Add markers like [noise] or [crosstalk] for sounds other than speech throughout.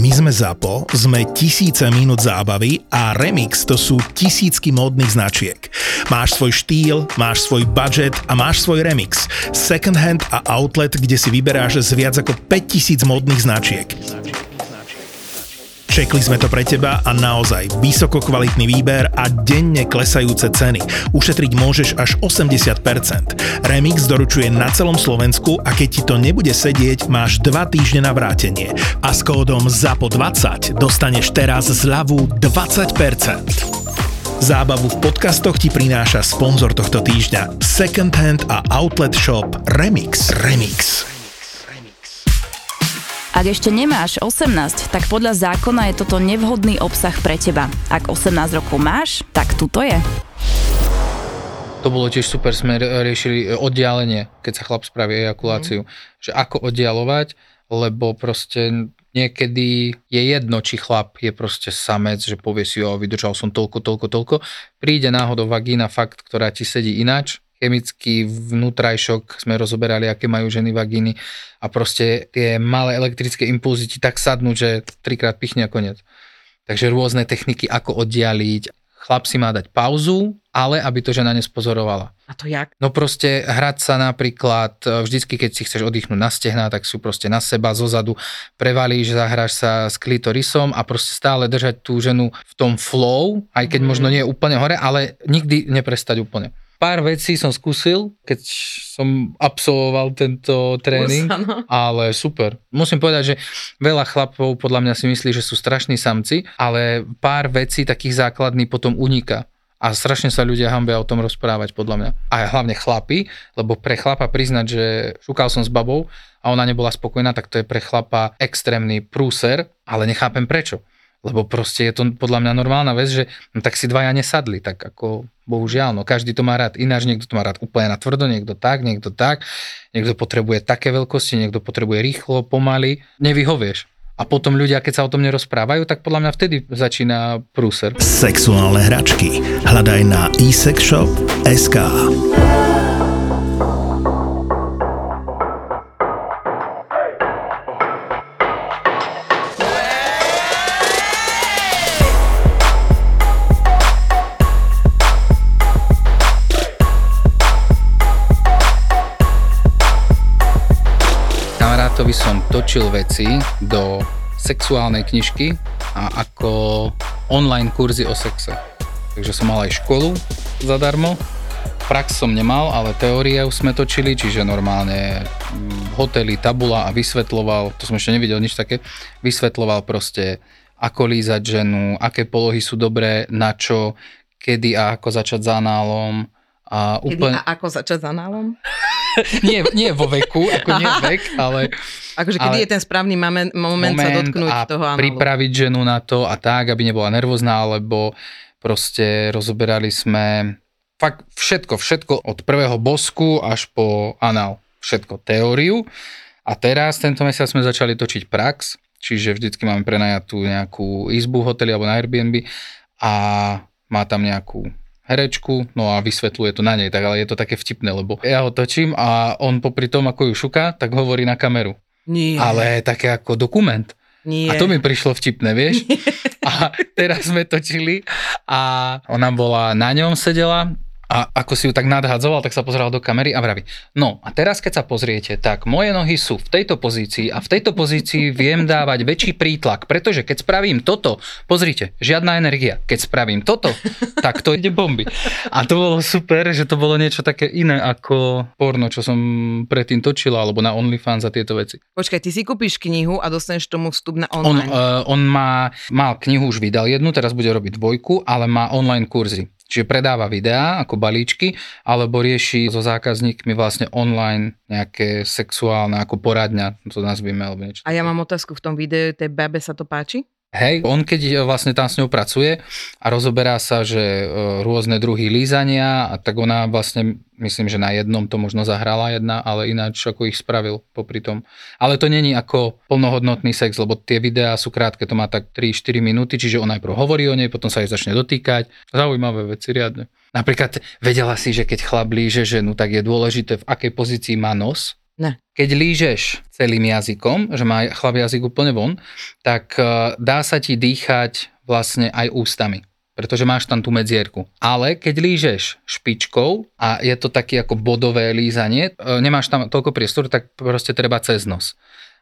My sme ZAPO, sme tisíce minút zábavy a Remix to sú tisícky módnych značiek. Máš svoj štýl, máš svoj budget a máš svoj remix. Second hand a outlet, kde si vyberáš z viac ako 5000 módnych značiek. Čekli sme to pre teba a naozaj vysoko kvalitný výber a denne klesajúce ceny. Ušetriť môžeš až 80%. Remix doručuje na celom Slovensku a keď ti to nebude sedieť, máš 2 týždne na vrátenie. A s kódom ZAPO20 dostaneš teraz zľavu 20%. Zábavu v podcastoch ti prináša sponzor tohto týždňa Second Hand a Outlet Shop Remix. Remix. Ak ešte nemáš 18, tak podľa zákona je toto nevhodný obsah pre teba. Ak 18 rokov máš, tak tuto je. To bolo tiež super, sme riešili oddialenie, keď sa chlap spraví ejakuláciu. Mm. Že ako oddialovať, lebo proste niekedy je jedno, či chlap je proste samec, že povie si, jo, vydržal som toľko, toľko, toľko. Príde náhodou vagína fakt, ktorá ti sedí inač, chemický vnútrajšok sme rozoberali, aké majú ženy vagíny a proste tie malé elektrické impulzy ti tak sadnú, že trikrát pichne a koniec. Takže rôzne techniky, ako oddialiť. Chlap si má dať pauzu, ale aby to žena nespozorovala. A to jak? No proste hrať sa napríklad, e, vždycky keď si chceš oddychnúť na stehná, tak sú proste na seba, zozadu prevalíš, zahráš sa s klitorisom a proste stále držať tú ženu v tom flow, aj keď mm. možno nie je úplne hore, ale nikdy neprestať úplne. Pár vecí som skúsil, keď som absolvoval tento tréning, ale super. Musím povedať, že veľa chlapov podľa mňa si myslí, že sú strašní samci, ale pár vecí takých základných potom uniká. A strašne sa ľudia hambia o tom rozprávať, podľa mňa. A hlavne chlapi, lebo pre chlapa priznať, že šukal som s babou a ona nebola spokojná, tak to je pre chlapa extrémny prúser, ale nechápem prečo. Lebo proste je to podľa mňa normálna vec, že no, tak si dvaja nesadli, tak ako bohužiaľ, no každý to má rád ináč, niekto to má rád úplne na tvrdo, niekto tak, niekto tak, niekto potrebuje také veľkosti, niekto potrebuje rýchlo, pomaly, nevyhovieš. A potom ľudia, keď sa o tom nerozprávajú, tak podľa mňa vtedy začína prúser. Sexuálne hračky. Hľadaj na eSexShop.sk. by som točil veci do sexuálnej knižky a ako online kurzy o sexe. Takže som mal aj školu zadarmo, prax som nemal, ale teórie už sme točili, čiže normálne mm, hotely, tabula a vysvetloval, to som ešte nevidel nič také, vysvetloval proste ako lízať ženu, aké polohy sú dobré, na čo, kedy a ako začať s análom. A úplne... Kedy a ako začať s análom? [laughs] nie, nie vo veku, ako nie vek, ale... Akože kedy ale je ten správny moment, moment, moment sa dotknúť a toho anolu. pripraviť ženu na to a tak, aby nebola nervózna, alebo proste rozoberali sme fakt všetko, všetko od prvého bosku až po anál. Všetko, teóriu. A teraz tento mesiac sme začali točiť prax, čiže vždycky máme prenajatú nejakú izbu v hoteli alebo na Airbnb a má tam nejakú herečku, no a vysvetľuje to na nej, tak ale je to také vtipné, lebo ja ho točím a on popri tom, ako ju šuká, tak hovorí na kameru. Nie. Ale také ako dokument. Nie. A to mi prišlo vtipné, vieš? Nie. A teraz sme točili a ona bola na ňom sedela a ako si ju tak nadhadzoval, tak sa pozeral do kamery a vraví, no a teraz keď sa pozriete, tak moje nohy sú v tejto pozícii a v tejto pozícii viem dávať väčší prítlak, pretože keď spravím toto, pozrite, žiadna energia, keď spravím toto, tak to ide bomby. A to bolo super, že to bolo niečo také iné ako porno, čo som predtým točila, alebo na OnlyFans a tieto veci. Počkaj, ty si kúpiš knihu a dostaneš tomu vstup na online. On, uh, on má, mal knihu, už vydal jednu, teraz bude robiť dvojku, ale má online kurzy. Čiže predáva videá ako balíčky, alebo rieši so zákazníkmi vlastne online nejaké sexuálne ako poradňa, to nazvime alebo niečo. A ja mám otázku v tom videu, tej babe sa to páči? Hej, on keď e, vlastne tam s ňou pracuje a rozoberá sa, že e, rôzne druhy lízania tak ona vlastne, myslím, že na jednom to možno zahrala jedna, ale ináč ako ich spravil popri tom. Ale to není ako plnohodnotný sex, lebo tie videá sú krátke, to má tak 3-4 minúty, čiže on najprv hovorí o nej, potom sa jej začne dotýkať. Zaujímavé veci, riadne. Napríklad vedela si, že keď chlap blíže ženu, tak je dôležité, v akej pozícii má nos, Ne. Keď lížeš celým jazykom, že má chlap jazyk úplne von, tak uh, dá sa ti dýchať vlastne aj ústami pretože máš tam tú medzierku. Ale keď lížeš špičkou a je to taký ako bodové lízanie, e, nemáš tam toľko priestoru, tak proste treba cez nos.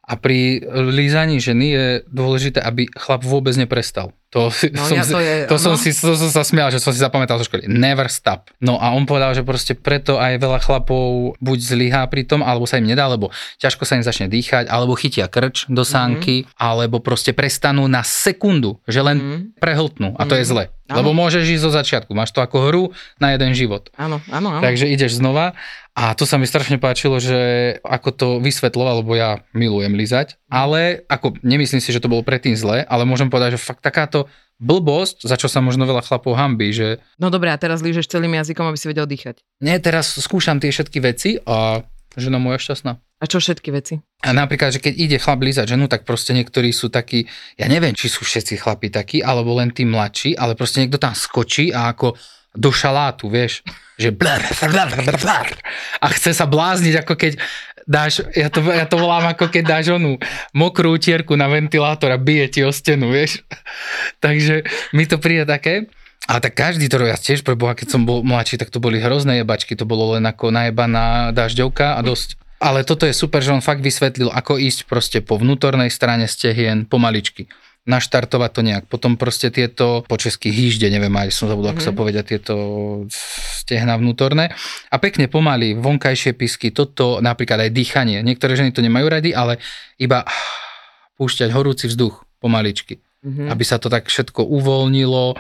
A pri lízaní ženy je dôležité, aby chlap vôbec neprestal. To, no, som, ja, to, je, to, som si, to som sa smial, že som si zapamätal zo školy. Never stop. No a on povedal, že proste preto aj veľa chlapov buď zlyhá pri tom, alebo sa im nedá, lebo ťažko sa im začne dýchať, alebo chytia krč do sánky, mm-hmm. alebo proste prestanú na sekundu, že len mm-hmm. prehltnú. A to mm-hmm. je mhm. zle. Ano. Lebo môžeš ísť zo začiatku. Máš to ako hru na jeden život. Áno, áno, áno. Takže ideš znova a to sa mi strašne páčilo, že ako to vysvetloval, lebo ja milujem lízať, ale ako nemyslím si, že to bolo predtým zle, ale môžem povedať, že fakt takáto blbosť, za čo sa možno veľa chlapov hambí, že... No dobre, a teraz lížeš celým jazykom, aby si vedel dýchať. Nie, teraz skúšam tie všetky veci a žena moja šťastná. A čo všetky veci? A napríklad, že keď ide chlap lízať ženu, tak proste niektorí sú takí, ja neviem, či sú všetci chlapi takí, alebo len tí mladší, ale proste niekto tam skočí a ako do šalátu, vieš, že blar, blar, blar, blar, a chce sa blázniť, ako keď dáš, ja to, ja to volám ako keď dáš onú mokrú utierku na ventilátor a bije ti o stenu, vieš. Takže mi to príde také, ale tak každý to ja tiež pre Boha, keď som bol mladší, tak to boli hrozné jebačky, to bolo len ako najebaná dažďovka a dosť. Ale toto je super, že on fakt vysvetlil, ako ísť proste po vnútornej strane stehien pomaličky naštartovať to nejak. Potom proste tieto, po česky hýžde, neviem, aj som zabudol, mm-hmm. ako sa mhm. povedia, tieto stehna vnútorné. A pekne pomaly, vonkajšie pisky, toto napríklad aj dýchanie. Niektoré ženy to nemajú rady, ale iba púšťať horúci vzduch pomaličky mm-hmm. aby sa to tak všetko uvoľnilo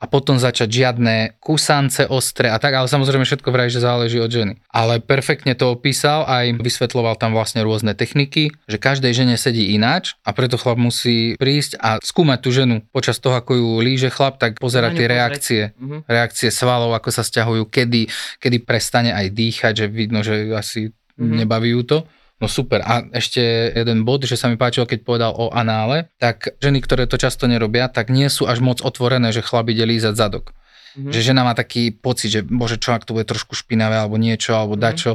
a potom začať žiadne kusance ostré a tak, ale samozrejme všetko vraj, že záleží od ženy. Ale perfektne to opísal, aj vysvetloval tam vlastne rôzne techniky, že každej žene sedí ináč a preto chlap musí prísť a skúmať tú ženu počas toho, ako ju líže chlap, tak pozerať tie reakcie, mm-hmm. reakcie svalov, ako sa stiahujú, kedy, kedy prestane aj dýchať, že vidno, že asi mm-hmm. nebaví ju to. No super. A ešte jeden bod, že sa mi páčilo, keď povedal o anále, tak ženy, ktoré to často nerobia, tak nie sú až moc otvorené, že chlap ide lízať zadok. Mm-hmm. Že žena má taký pocit, že bože čo, ak to bude trošku špinavé alebo niečo, alebo mm-hmm. dačo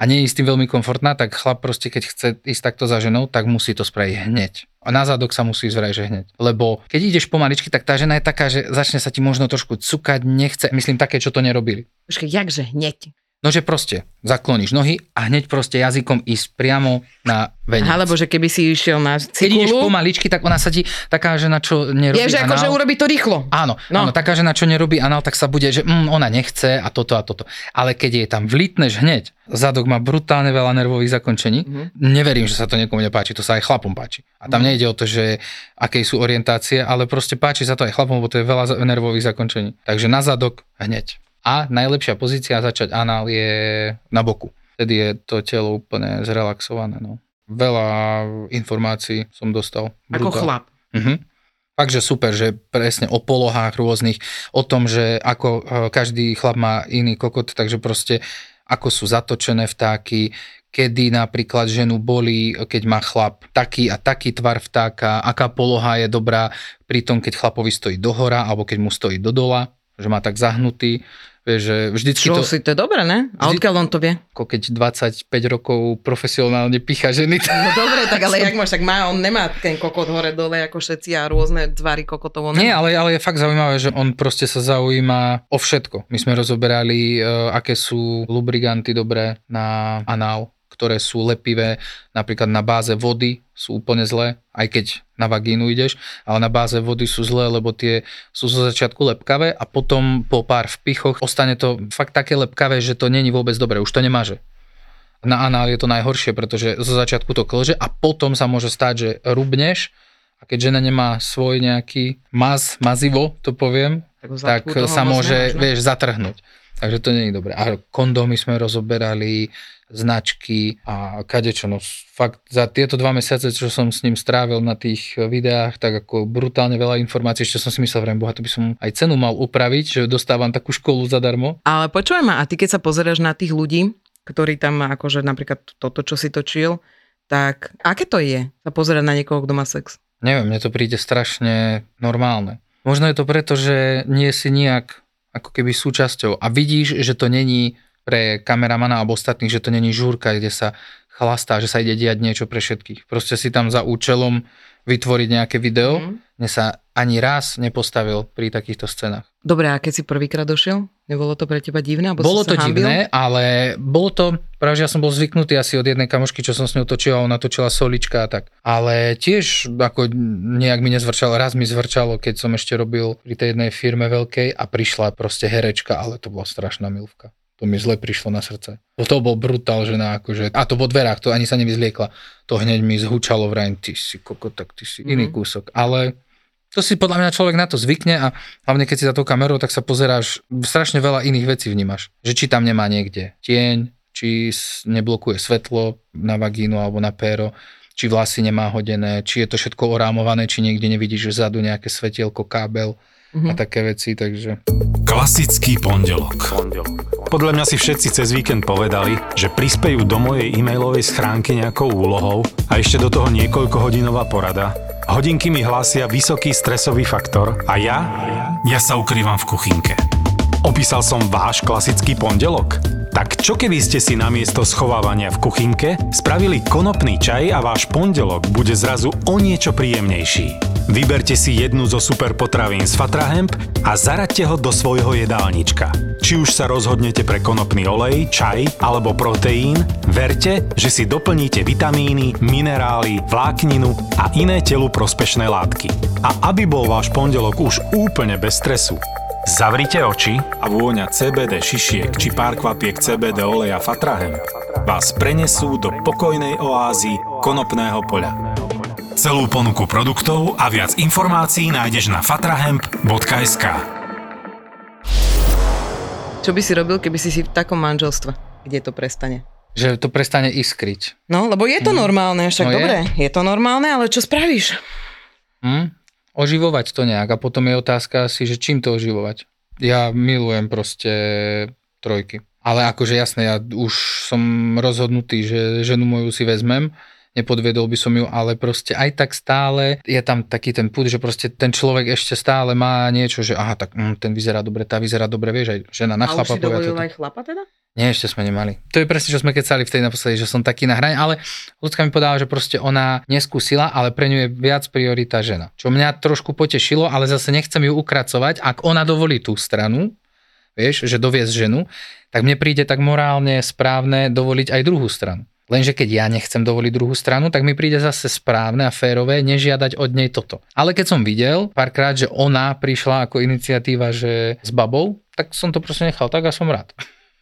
a nie je s tým veľmi komfortná, tak chlap proste keď chce ísť takto za ženou, tak musí to spraviť hneď. A na zadok sa musí zvrať, že hneď. Lebo keď ideš pomaličky, tak tá žena je taká, že začne sa ti možno trošku cukať, nechce, myslím také, čo to nerobili. Počkej, jakže hneď? No, že proste zakloníš nohy a hneď proste jazykom ísť priamo na venec. Alebo že keby si išiel na cikulu. Keď ideš pomaličky, tak ona sa ti, taká žena, čo nerobí Je, že akože urobí to rýchlo. Áno, no. áno, taká žena, čo nerobí anál, tak sa bude, že mm, ona nechce a toto a toto. Ale keď je tam vlitneš hneď, zadok má brutálne veľa nervových zakončení, mm-hmm. neverím, že sa to niekomu nepáči, to sa aj chlapom páči. A tam mm-hmm. nejde o to, že aké sú orientácie, ale proste páči sa to aj chlapom, lebo to je veľa nervových zakončení. Takže na zadok hneď. A najlepšia pozícia začať anál je na boku. Vtedy je to telo úplne zrelaxované. No. Veľa informácií som dostal. Brutál. Ako chlap. Mhm. Takže super, že presne o polohách rôznych, o tom, že ako e, každý chlap má iný kokot, takže proste ako sú zatočené vtáky, kedy napríklad ženu bolí, keď má chlap taký a taký tvar vtáka, aká poloha je dobrá pri tom, keď chlapovi stojí dohora alebo keď mu stojí do dola, že má tak zahnutý. Že vždycky Čo to... si, to je dobré, ne? A odkiaľ on to vie? Ako keď 25 rokov profesionálne picha ženy. No dobre, tak ale [laughs] jak máš, tak má, on nemá ten kokot hore dole ako všetci a rôzne tvary kokotov. Nie, ale, ale je fakt zaujímavé, že on proste sa zaujíma o všetko. My sme rozoberali, uh, aké sú lubriganty dobré na anál, ktoré sú lepivé, napríklad na báze vody sú úplne zlé, aj keď na vagínu ideš, ale na báze vody sú zlé, lebo tie sú zo začiatku lepkavé a potom po pár vpichoch ostane to fakt také lepkavé, že to není vôbec dobré, už to nemáže. Na anál je to najhoršie, pretože zo začiatku to klže a potom sa môže stať, že rubneš a keď žena nemá svoj nejaký maz, mazivo, to poviem, tak, tak sa môže, vieš, zatrhnúť. Takže to je dobré. A kondómy sme rozoberali, značky a kadečo. No fakt za tieto dva mesiace, čo som s ním strávil na tých videách, tak ako brutálne veľa informácií, ešte som si myslel, vrem, boha, to by som aj cenu mal upraviť, že dostávam takú školu zadarmo. Ale počujem ma, a ty keď sa pozeráš na tých ľudí, ktorí tam akože napríklad toto, čo si točil, tak aké to je sa pozerať na niekoho, kto má sex? Neviem, mne to príde strašne normálne. Možno je to preto, že nie si nejak ako keby súčasťou a vidíš, že to není pre kameramana alebo ostatných, že to není žúrka, kde sa chlastá, že sa ide diať niečo pre všetkých. Proste si tam za účelom vytvoriť nejaké video. Mhm. Mne sa ani raz nepostavil pri takýchto scénach. Dobre, a keď si prvýkrát došiel? Nebolo to pre teba divné? Alebo Bolo to hambil? divné, ale bolo to, práve ja som bol zvyknutý asi od jednej kamošky, čo som s ňou točil, a ona točila solička a tak. Ale tiež ako nejak mi nezvrčalo, raz mi zvrčalo, keď som ešte robil pri tej jednej firme veľkej a prišla proste herečka, ale to bola strašná milvka. To mi zle prišlo na srdce. To, to bol brutál žena, akože, a to vo dverách, to ani sa nevyzliekla. To hneď mi zhučalo v ty si koko, tak ty si iný Mhm. kúsok. Ale to si podľa mňa človek na to zvykne a hlavne keď si za tou kamerou, tak sa pozeráš, strašne veľa iných vecí vnímaš. Že či tam nemá niekde tieň, či neblokuje svetlo na vagínu alebo na péro, či vlasy nemá hodené, či je to všetko orámované, či niekde nevidíš vzadu nejaké svetielko, kábel a Mhm. také veci, takže Klasický pondelok. Podľa mňa si všetci cez víkend povedali, že prispejú do mojej e-mailovej schránky nejakou úlohou a ešte do toho niekoľkohodinová porada. Hodinky mi hlásia vysoký stresový faktor a ja? Ja sa ukrývam v kuchynke. Opísal som váš klasický pondelok? Tak čo keby ste si namiesto schovávania v kuchynke spravili konopný čaj a váš pondelok bude zrazu o niečo príjemnejší? Vyberte si jednu zo super potravín z Fatrahemp a zaraďte ho do svojho jedálnička. Či už sa rozhodnete pre konopný olej, čaj alebo proteín, verte, že si doplníte vitamíny, minerály, vlákninu a iné telu prospešné látky. A aby bol váš pondelok už úplne bez stresu, Zavrite oči a vôňa CBD šišiek či pár kvapiek CBD oleja Fatrahem vás prenesú do pokojnej oázy konopného poľa. Celú ponuku produktov a viac informácií nájdeš na fatrahemp.sk Čo by si robil, keby si si v takom manželstve, kde to prestane? že to prestane iskriť. No, lebo je to normálne, však No je. dobre, je to normálne, ale čo spravíš? Hm? Oživovať to nejak a potom je otázka asi, že čím to oživovať. Ja milujem proste trojky. Ale akože jasné, ja už som rozhodnutý, že ženu moju si vezmem, nepodviedol by som ju, ale proste aj tak stále je tam taký ten put, že proste ten človek ešte stále má niečo, že aha, tak mm, ten vyzerá dobre, tá vyzerá dobre, vieš, aj žena na a už chlapa si povie dovolil toto. aj chlapa teda? Nie, ešte sme nemali. To je presne, čo sme kecali v tej naposledy, že som taký na hrane, ale ľudská mi povedala, že proste ona neskúsila, ale pre ňu je viac priorita žena. Čo mňa trošku potešilo, ale zase nechcem ju ukracovať, ak ona dovolí tú stranu, vieš, že doviesť ženu, tak mne príde tak morálne správne dovoliť aj druhú stranu. Lenže keď ja nechcem dovoliť druhú stranu, tak mi príde zase správne a férové nežiadať od nej toto. Ale keď som videl párkrát, že ona prišla ako iniciatíva, že s babou, tak som to proste nechal tak a som rád.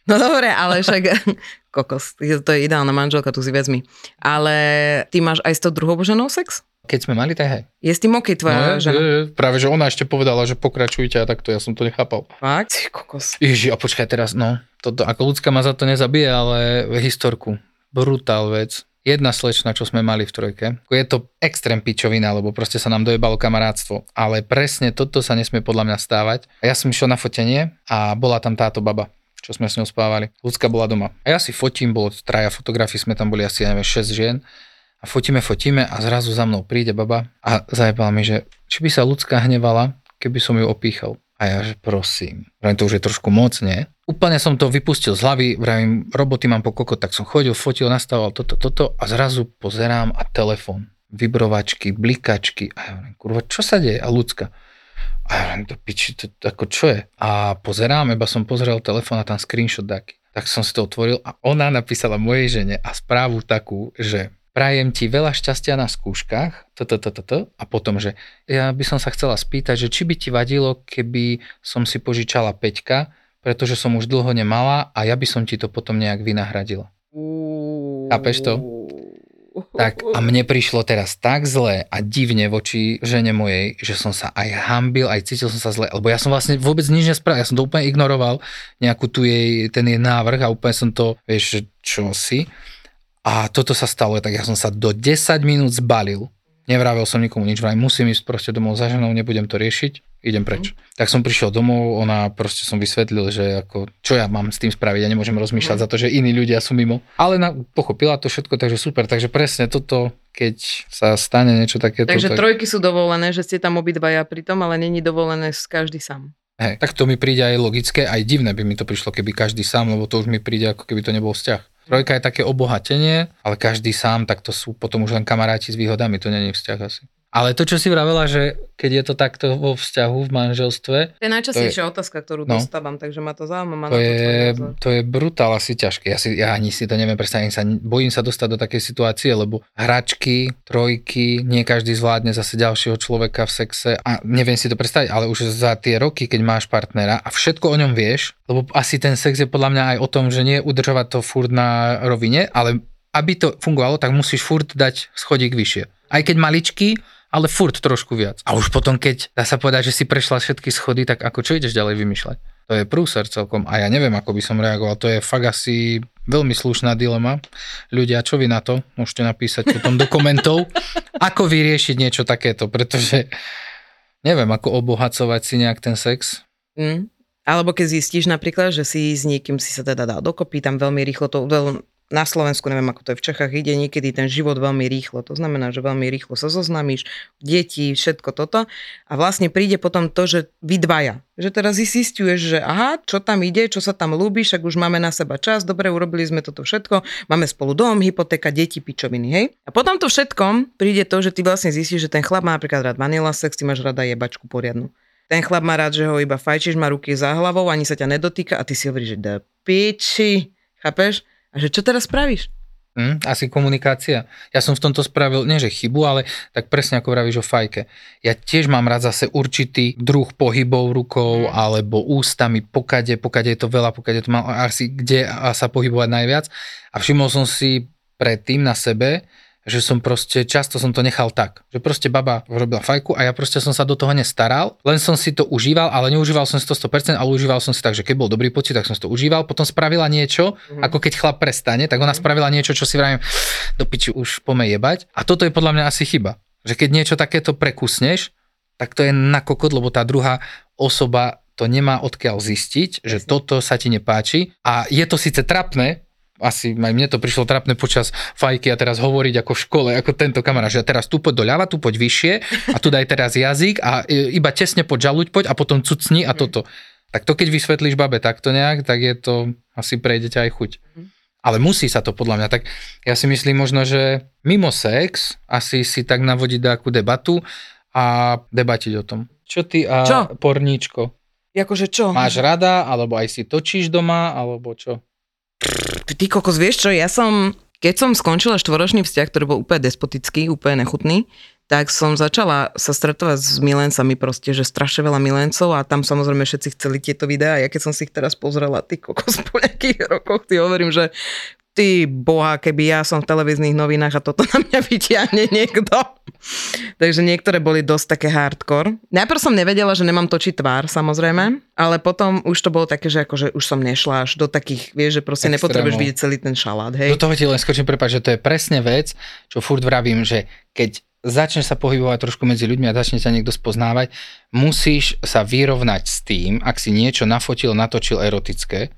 No dobre, ale však [laughs] kokos, to je ideálna manželka, tu si vezmi. Ale ty máš aj s tou druhou ženou sex? Keď sme mali, tak hej. Je s tým OK tvoja je, žena? je. Práve, že ona ešte povedala, že pokračujte a takto ja som to nechápal. Fakt? Kokos. Ježi, a počkaj teraz, no, toto, ako ľudská ma za to nezabije, ale historku. Brutál vec. Jedna slečna, čo sme mali v trojke. Je to extrém pičovina, lebo proste sa nám dojebalo kamarátstvo. Ale presne toto sa nesmie podľa mňa stávať. Ja som išiel na fotenie a bola tam táto baba čo sme s ňou spávali. Ľudská bola doma. A ja si fotím, bolo traja fotografií, sme tam boli asi, ja neviem, 6 žien. A fotíme, fotíme a zrazu za mnou príde baba a zajebala mi, že či by sa ľudská hnevala, keby som ju opíchal. A ja, že prosím, vravím, to už je trošku moc, nie? Úplne som to vypustil z hlavy, vravím, roboty mám po koko, tak som chodil, fotil, nastával toto, toto a zrazu pozerám a telefon, vibrovačky, blikačky a ja hovorím, kurva, čo sa deje? A ľudská. A ja hovorím, do piči, to, ako čo je? A pozerám, iba som pozrel telefón a tam screenshot taký. Tak som si to otvoril a ona napísala mojej žene a správu takú, že prajem ti veľa šťastia na skúškach, toto, a potom, že ja by som sa chcela spýtať, že či by ti vadilo, keby som si požičala Peťka, pretože som už dlho nemala a ja by som ti to potom nejak vynahradila. Chápeš to? Tak a mne prišlo teraz tak zle a divne voči žene mojej, že som sa aj hambil, aj cítil som sa zle, lebo ja som vlastne vôbec nič nespravil, ja som to úplne ignoroval, nejakú tu jej, ten jej návrh a úplne som to, vieš, čo si. A toto sa stalo, tak ja som sa do 10 minút zbalil. Nevravel som nikomu nič, vraj musím ísť proste domov za ženou, nebudem to riešiť, idem preč. Tak som prišiel domov, ona proste som vysvetlil, že ako, čo ja mám s tým spraviť, ja nemôžem rozmýšľať za to, že iní ľudia sú mimo. Ale na, pochopila to všetko, takže super, takže presne toto, keď sa stane niečo takéto. Takže tak, trojky sú dovolené, že ste tam obidvaja pri tom, ale není dovolené s každý sám. hej, tak to mi príde aj logické, aj divné by mi to prišlo, keby každý sám, lebo to už mi príde, ako keby to nebol vzťah. Trojka je také obohatenie, ale každý sám, tak to sú potom už len kamaráti s výhodami, to není vzťah asi. Ale to, čo si vravela, že keď je to takto vo vzťahu, v manželstve, To je najčastejšia otázka, ktorú No. dostávam, takže ma to zaujíma. Má to to je, názor. to je brutál asi ťažké. Ja, si, ja ani si to neviem predstaviť, sa, bojím sa dostať do takej situácie, lebo hračky, trojky, nie každý zvládne zase ďalšieho človeka v sexe a neviem si to predstaviť, ale už za tie roky, keď máš partnera a všetko o ňom vieš, lebo asi ten sex je podľa mňa aj o tom, že nie udržovať to furt na rovine, ale aby to fungovalo, tak musíš furt dať schodík vyššie. Aj keď maličký, ale furt trošku viac. A už potom, keď dá sa povedať, že si prešla všetky schody, tak ako čo ideš ďalej vymýšľať? To je prúser celkom a ja neviem, ako by som reagoval. To je fakt asi veľmi slušná dilema. Ľudia, čo vy na to? Môžete napísať potom do komentov, [laughs] ako vyriešiť niečo takéto, pretože neviem, ako obohacovať si nejak ten sex. Mm. Alebo keď zistíš napríklad, že si s niekým si sa teda dal dokopy, tam veľmi rýchlo to, veľ, na Slovensku, neviem ako to je v Čechách, ide niekedy ten život veľmi rýchlo. To znamená, že veľmi rýchlo sa zoznámiš, deti, všetko toto. A vlastne príde potom to, že vy dvaja. Že teraz zistuješ, že aha, čo tam ide, čo sa tam ľúbi, však už máme na seba čas, dobre, urobili sme toto všetko, máme spolu dom, hypotéka, deti, pičoviny, hej. A potom to všetkom príde to, že ty vlastne zistíš, že ten chlap má napríklad rád vanila sex, ty máš rada jebačku poriadnu. Ten chlap má rád, že ho iba fajčíš, má ruky za hlavou, ani sa ťa nedotýka a ty si hovoríš, že da piči, chápeš? A že čo teraz spravíš? Hm, asi komunikácia. Ja som v tomto spravil, nie že chybu, ale tak presne ako vravíš o fajke. Ja tiež mám rád zase určitý druh pohybov rukou alebo ústami, pokade, pokade je to veľa, pokade to mal asi kde sa pohybovať najviac. A všimol som si predtým na sebe, že som proste, často som to nechal tak, že proste baba robila fajku a ja proste som sa do toho nestaral, len som si to užíval, ale neužíval som si to 100%, ale užíval som si tak, že keď bol dobrý pocit, tak som si to užíval, potom spravila niečo, mm. ako keď chlap prestane, tak ona spravila niečo, čo si vravím, do piči už pome jebať. A toto je podľa mňa asi chyba, že keď niečo takéto prekusneš, tak to je na kokot, lebo tá druhá osoba to nemá odkiaľ zistiť, že toto sa ti nepáči a je to síce trapné, asi aj mne to prišlo trapné počas fajky a teraz hovoriť ako v škole, ako tento kamarát, že teraz tu poď doľava, tu poď vyššie a tu daj teraz jazyk a e, iba tesne poď žaluť poď a potom cucni a toto. Tak to keď vysvetlíš babe takto nejak, tak je to asi prejde ťa aj chuť. Ale musí sa to podľa mňa. Tak ja si myslím možno, že mimo sex asi si tak navodiť nejakú debatu a debatiť o tom. Čo ty a Čo? porníčko? Jakože čo? Máš rada, alebo aj si točíš doma, alebo čo? Ty kokos, vieš čo, ja som, keď som skončila štvoročný vzťah, ktorý bol úplne despotický, úplne nechutný, tak som začala sa stretovať s milencami proste, že strašne veľa milencov a tam samozrejme všetci chceli tieto videá. Ja keď som si ich teraz pozrela, ty kokos po nejakých rokoch, ty hovorím, že ty boha, keby ja som v televíznych novinách a toto [laughs] na mňa vytiahne niekto. Takže niektoré boli dosť také hardcore. Najprv som nevedela, že nemám točiť tvár, samozrejme, ale potom už to bolo také, že akože už som nešla až do takých, vieš, že proste Extrémov. nepotrebuješ vidieť celý ten šalát, hej. Do toho ti len skočím, prepáč, že to je presne vec, čo furt vravím, že keď začneš sa pohybovať trošku medzi ľuďmi a začne ťa niekto spoznávať, musíš sa vyrovnať s tým, ak si niečo nafotil, natočil erotické,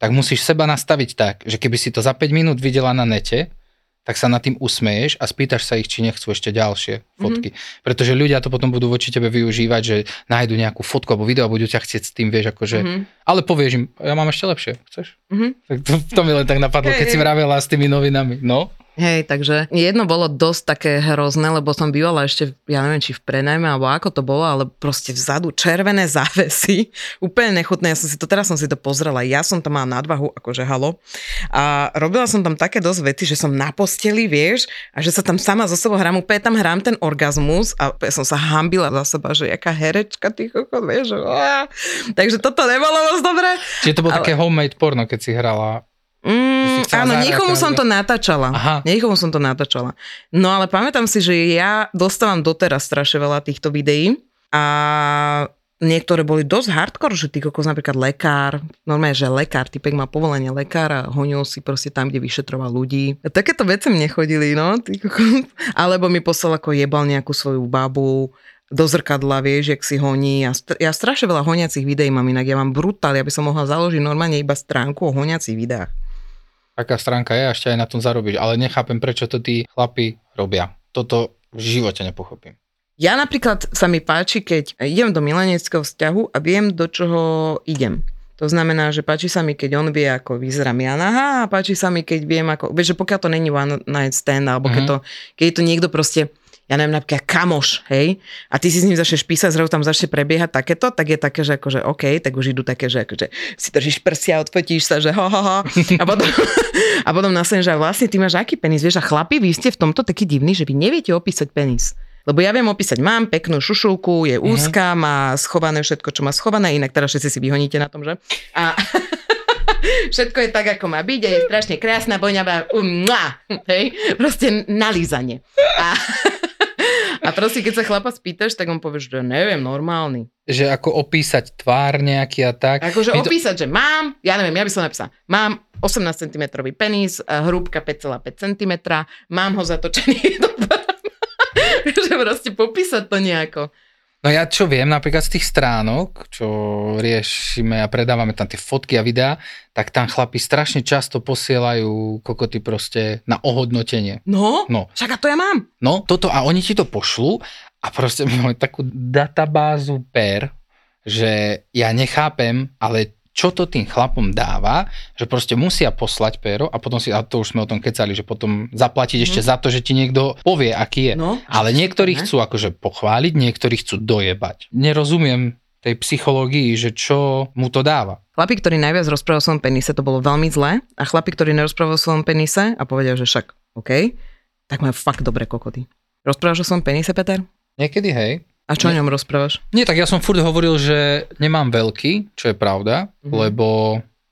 tak musíš seba nastaviť tak, že keby si to za 5 minút videla na nete, tak sa nad tým usmeješ a spýtaš sa ich, či nechcú ešte ďalšie fotky. Mm-hmm. Pretože ľudia to potom budú voči tebe využívať, že nájdu nejakú fotku alebo video a budú ťa chcieť s tým, vieš, akože... Mhm. Ale povieš im, ja mám ešte lepšie, chceš? Mhm. Tak to, to mi len tak napadlo, keď si vravela s tými novinami. No, Hej, takže jedno bolo dosť také hrozné, lebo som bývala ešte, ja neviem, či v prenajme, alebo ako to bolo, ale proste vzadu červené [laughs] závesy, úplne nechutné, ja som si to, teraz som si to pozrela, ja som tam mala nadvahu, akože halo, a robila som tam také dosť vety, že som na posteli, vieš, a že sa tam sama zo sebou hrám, úplne tam hrám ten orgazmus a úplne som sa hambila za seba, že jaká herečka, ty kokos, vieš, á. takže toto nebolo moc dobré. čiže to bolo Ale- také homemade porno, keď si hrala. Mm, áno, niekomu som to natáčala. Aha. Niekomu som to natáčala. No ale pamätám si, že ja dostávam doteraz strašne veľa týchto videí a niektoré boli dosť hardcore, že ty kokos napríklad lekár, normálne, že lekár, typek má povolenie lekára, honil si proste tam, kde vyšetroval ľudí. A takéto veci mne chodili, no, ty kokos. Alebo mi poslal ako jebal nejakú svoju babu, do zrkadla, vieš, jak si honí. Ja, str- ja strašne veľa honiacich videí mám inak. Ja mám brutál, ja by som mohla založiť normálne iba stránku o honiacich videách. Taká stránka je, a ešte aj na tom zarobíš. Ale nechápem, prečo to tí chlapi robia. Toto v živote nepochopím. Ja napríklad sa mi páči, keď idem do mileneckého vzťahu a viem, do čoho idem. To znamená, že páči sa mi, keď on vie, ako vyzerám ja naha a páči sa mi, keď viem, ako... Vieš, že pokiaľ to není one night stand, alebo keď, Mhm. to, keď je to niekto proste ja neviem, napríklad kamoš, hej, a ty si s ním začneš písať, zrazu tam začne prebiehať takéto, tak je také, že akože OK, tak už idú také, že akože si držíš prsia, odfotíš sa, že ho, ho, ho. A potom, [laughs] a potom následne, že vlastne ty máš aký penis, vieš, a chlapi, vy ste v tomto taký divný, že vy neviete opísať penis. Lebo ja viem opísať, mám peknú šušulku, je úzka, má schované všetko, čo má schované, inak teraz všetci si vyhoníte na tom, že? A [laughs] všetko je tak, ako má byť a je strašne krásna, boňavá, umá, hej, proste nalízanie. A, [laughs] a proste, keď sa chlapa spýtaš, tak on povie, že neviem, normálny. Že ako opísať tvár nejaký a tak. Akože My to- opísať, že mám, ja neviem, ja by som napísala, mám 18 cm penis, a hrúbka 5,5 cm, mám ho zatočený [laughs] do [laughs] že proste popísať to nejako. No ja čo viem, napríklad z tých stránok, čo riešime a predávame tam tie fotky a videá, tak tam chlapi strašne často posielajú kokoty proste na ohodnotenie. No, No, však a to ja mám. no toto a oni ti to pošlú a proste my [laughs] máme takú databázu per, že ja nechápem, ale čo to tým chlapom dáva, že proste musia poslať péro a potom si, a to už sme o tom kecali, že potom zaplatiť ešte za to, že ti niekto povie, aký je. No, Ale niektorí ne? chcú akože pochváliť, niektorí chcú dojebať. Nerozumiem tej psychológii, že čo mu to dáva. Chlapi, ktorí najviac rozprával o svojom penise, to bolo veľmi zlé. A chlapi, ktorí nerozprával o svojom penise a povedal, že však, OK, tak majú fakt dobré kokoty. Rozprávaš o svojom penise, Peter? Niekedy hej. A čo o ňom rozprávaš? Nie, tak ja som furt hovoril, že nemám veľký, čo je pravda, Mhm. lebo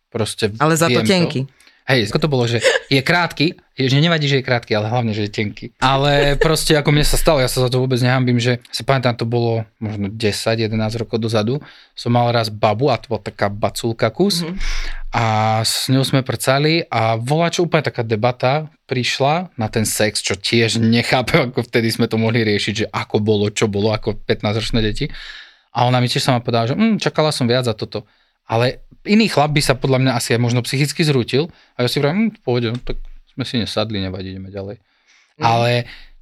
proste Ale za to tenký. Hej, ako to bolo, že je krátky, že nevadí, že je krátky, ale hlavne, že je tenký. Ale proste ako mne sa stalo, ja sa za to vôbec nehambím, že si pamätám, to bolo možno 10-11 rokov dozadu, som mal raz babu a to bola taká baculka kus Mhm. a s ňou sme prcali a bola čo úplne taká debata prišla na ten sex, čo tiež nechápem, ako vtedy sme to mohli riešiť, že ako bolo, čo bolo, ako 15-ročné deti. A ona mi tiež sama povedala, že hm, čakala som viac za toto. Ale iný chlap by sa podľa mňa asi aj možno psychicky zrútil a ja si vravím, hm, pohode, no, tak sme si nesadli, nevadí, ideme ďalej. Mhm. Ale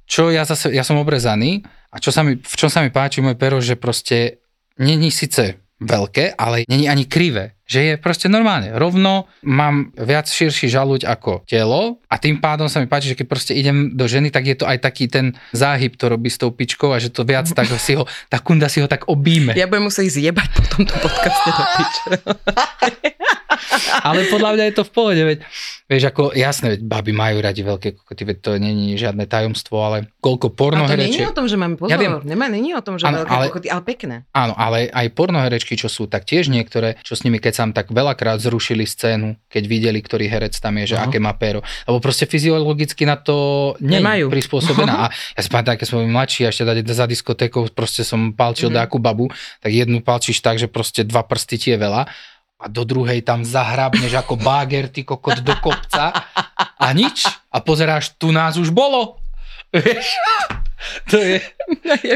čo ja zase, ja som obrezaný a čo sa mi, v čom sa mi páči moje pero, že proste není síce veľké, ale není ani krivé. Že je proste normálne, rovno, mám viac širší žaluď ako telo a tým pádom sa mi páči, že keď proste idem do ženy, tak je to aj taký ten záhyb, to robí s tou pičkou a že to viac tak si ho, tá kunda si ho tak obíme. Ja budem musieť zjebať po tomto podcaste do piče. Ale podľa mňa je to v pohode, veď, vieš, ako jasné, veď baby majú radi veľké kokoty, veď to není žiadne tajomstvo, ale koľko A to nie je pornoherečiek, o tom, že máme pozor. Ja viem. Nemá, je o tom, že Áno, veľké ale- kokoty, ale pekné. áno, ale aj pornoherečky, čo sú, tak tiež niektoré, čo s nimi keď sám tak veľakrát zrušili scénu, keď videli, ktorý herec tam je, že Aha. aké má péro. Lebo proste fyziologicky na to nie Nemajú. prispôsobená. [laughs] A ja si pamätám, keď som bol mladší a ešte za diskotékou, proste som palčil Mhm. mm-hmm. dáku babu, tak jednu palčíš tak, že proste dva prsty ti je veľa a do druhej tam zahrabneš ako báger, ty kokot do kopca a nič. A pozeráš, tu nás už bolo. Vieš? [laughs] To je,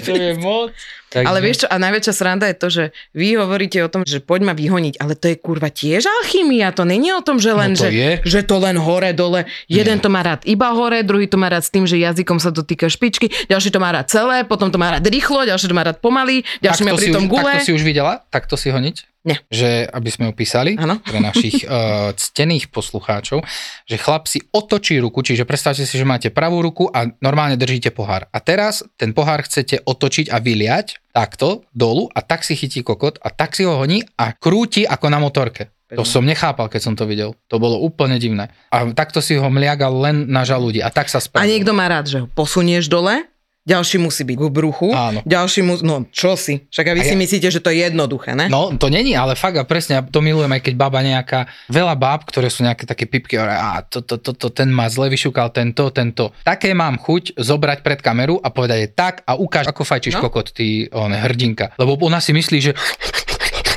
to je moc. Takže, Ale vieš čo, a najväčšia sranda je to, že vy hovoríte o tom, že poď ma vyhoniť, ale to je kurva tiež alchymia, to není o tom, že len, No to že, je. že to len hore, dole. Jeden to má rád iba hore, druhý to má rád s tým, že jazykom sa dotýka špičky, ďalší to má rád celé, potom to má rád rýchlo, ďalší to má rád pomaly, ďalší má pri si tom už, gule. takto si už videla? Takto si honiť? Nie. Že, aby sme opísali Áno. pre našich uh, [laughs] ctených poslucháčov, že chlap si otočí ruku, čiže predstavte si, že máte pravú ruku a normálne držíte pohár. A teraz ten pohár chcete otočiť a vyliať takto dolu a tak si chytí kokot a tak si ho honí a krúti ako na motorke. To som nechápal, keď som to videl. To bolo úplne divné. A takto si ho mliagal len na žalúdi a tak sa A spravil. niekto má rád, že ho posunieš dole, ďalší musí byť k bruchu, Áno. ďalší musí, no čo si, však a vy A si ja- myslíte, že to je jednoduché, ne? No, to není, ale fakt a presne, ja to milujem, aj keď baba nejaká, veľa báb, ktoré sú nejaké také pipky, a to, to, to, to, ten má zle vyšúkal, tento, tento. Také mám chuť zobrať pred kameru a povedať je tak a ukáž, ako fajčíš no? kokot, ty on, hrdinka. Lebo ona si myslí, že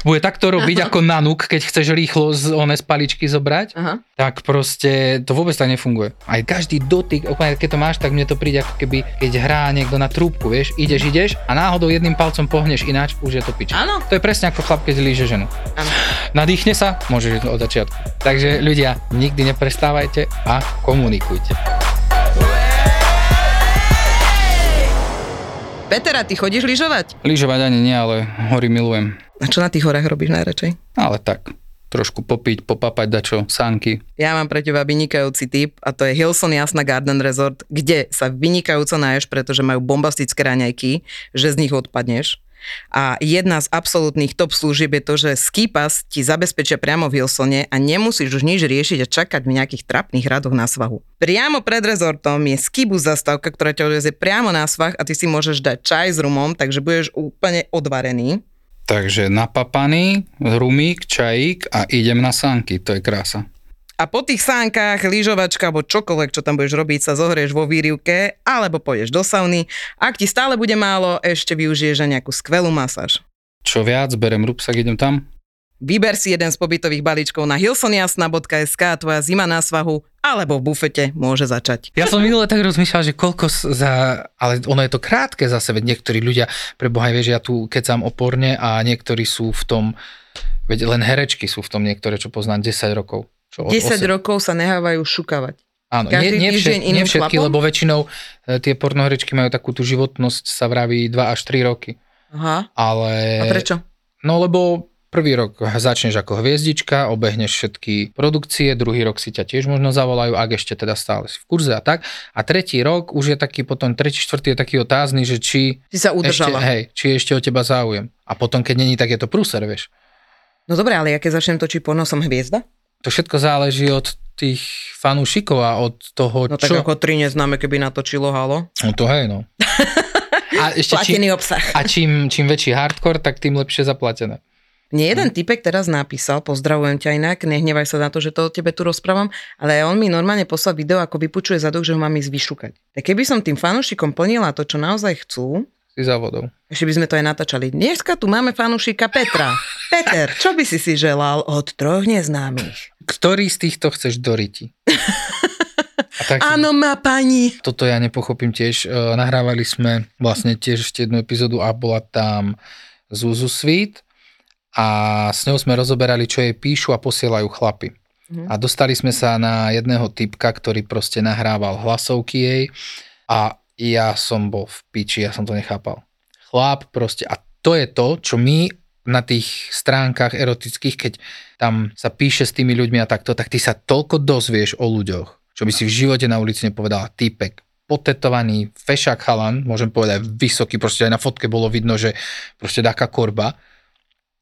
bude takto robiť [laughs] ako nanuk, keď chceš rýchlo z one z paličky zobrať, Aha. tak proste to vôbec tak nefunguje. Aj každý dotyk, úplne keď to máš, tak mne to príde ako keby, keď hrá niekto na trúbku, vieš, ideš, ideš a náhodou jedným palcom pohneš ináč, už je to pič. Áno. To je presne ako chlap, keď líže ženu. Áno. Nadýchne sa, môžeš od začiatku. Takže ľudia, nikdy neprestávajte a komunikujte. Peter, a ty chodíš lyžovať? Lyžovať ani nie, ale hory milujem. A čo na tých horách robíš najradšej? Ale tak, trošku popiť, popapať dačo, sánky. Ja mám pre teba vynikajúci tip a to je Hilson Jasna Garden Resort, kde sa vynikajúco náješ, pretože majú bombastické raňajky, že z nich odpadneš. A jedna z absolútnych top služieb je to, že skipas ti zabezpečia priamo v Hilsone a nemusíš už nič riešiť a čakať v nejakých trapných radoch na svahu. Priamo pred rezortom je skibus zastávka, ktorá ťa odvezie priamo na svah a ty si môžeš dať čaj s rumom, takže budeš úplne odvarený. Takže napapaný, rumík, čajík a idem na sánky, to je krása. A po tých sánkach, lyžovačka alebo čokoľvek, čo tam budeš robiť, sa zohrieš vo výrivke alebo pôjdeš do sauny. Ak ti stále bude málo, ešte využiješ aj nejakú skvelú masáž. Čo viac, berem rúbsak, idem tam. Vyber si jeden z pobytových balíčkov na hilsoniasna.sk tvoja zima na svahu alebo v bufete môže začať. Ja som minule tak rozmýšľal, že koľko za... Ale ono je to krátke zase, veď niektorí ľudia, pre Boha vieš, ja tu kecam oporne a niektorí sú v tom, veď len herečky sú v tom niektoré, čo poznám 10 rokov. Čo od 10 osem- rokov sa nehávajú šukavať. Áno, Každý nie, nie, všet, nie všetky, chlapom? lebo väčšinou e, tie pornohričky majú takú tú životnosť, sa vraví 2 až 3 roky. Aha. Ale... A prečo? No lebo prvý rok začneš ako hviezdička, obehneš všetky produkcie, druhý rok si ťa tiež možno zavolajú, ak ešte teda stále si v kurze a tak. A tretí rok už je taký potom, tretí, štvrtý je taký otázny, že či Si sa ešte, udržala. hej, či ešte o teba záujem. A potom, keď není, tak je to prúser, vieš. No dobre, ale ja keď začnem točiť porno, som hviezda? To všetko záleží od tých fanúšikov a od toho, No tak čo... ako tri neznáme, keby natočilo halo. No to hej, no. [laughs] A ešte čím, obsah. a čím, čím väčší hardcore, tak tým lepšie zaplatené. Mne jeden Hm. typek teraz napísal, pozdravujem ťa inak, nehnevaj sa na to, že to o tebe tu rozprávam, ale on mi normálne poslal video, ako vypučuje zadok, že ho mám ísť vyšukať. Tak keby som tým fanúšikom plnila to, čo naozaj chcú, Si závodov. ešte by sme to aj natáčali. Dneska tu máme fanúšika Petra. Peter, čo by si si želal od troch neznámych? Ktorý z týchto chceš do riti? [laughs] A tak, Áno, má pani. Toto ja nepochopím tiež. E, nahrávali sme vlastne tiež ešte jednu epizódu a bola tam Zuzu Sweet a s ňou sme rozoberali, čo jej píšu a posielajú chlapy. Mhm. A dostali sme sa na jedného typka, ktorý proste nahrával hlasovky jej a ja som bol v piči, ja som to nechápal. Chlap proste, a to je to, čo my na tých stránkach erotických, keď tam sa píše s tými ľuďmi a takto, tak ty sa toľko dozvieš o ľuďoch, čo by si v živote na ulici nepovedala. Týpek, potetovaný, fešák chalan, môžem povedať vysoký, proste aj na fotke bolo vidno, že proste taká korba.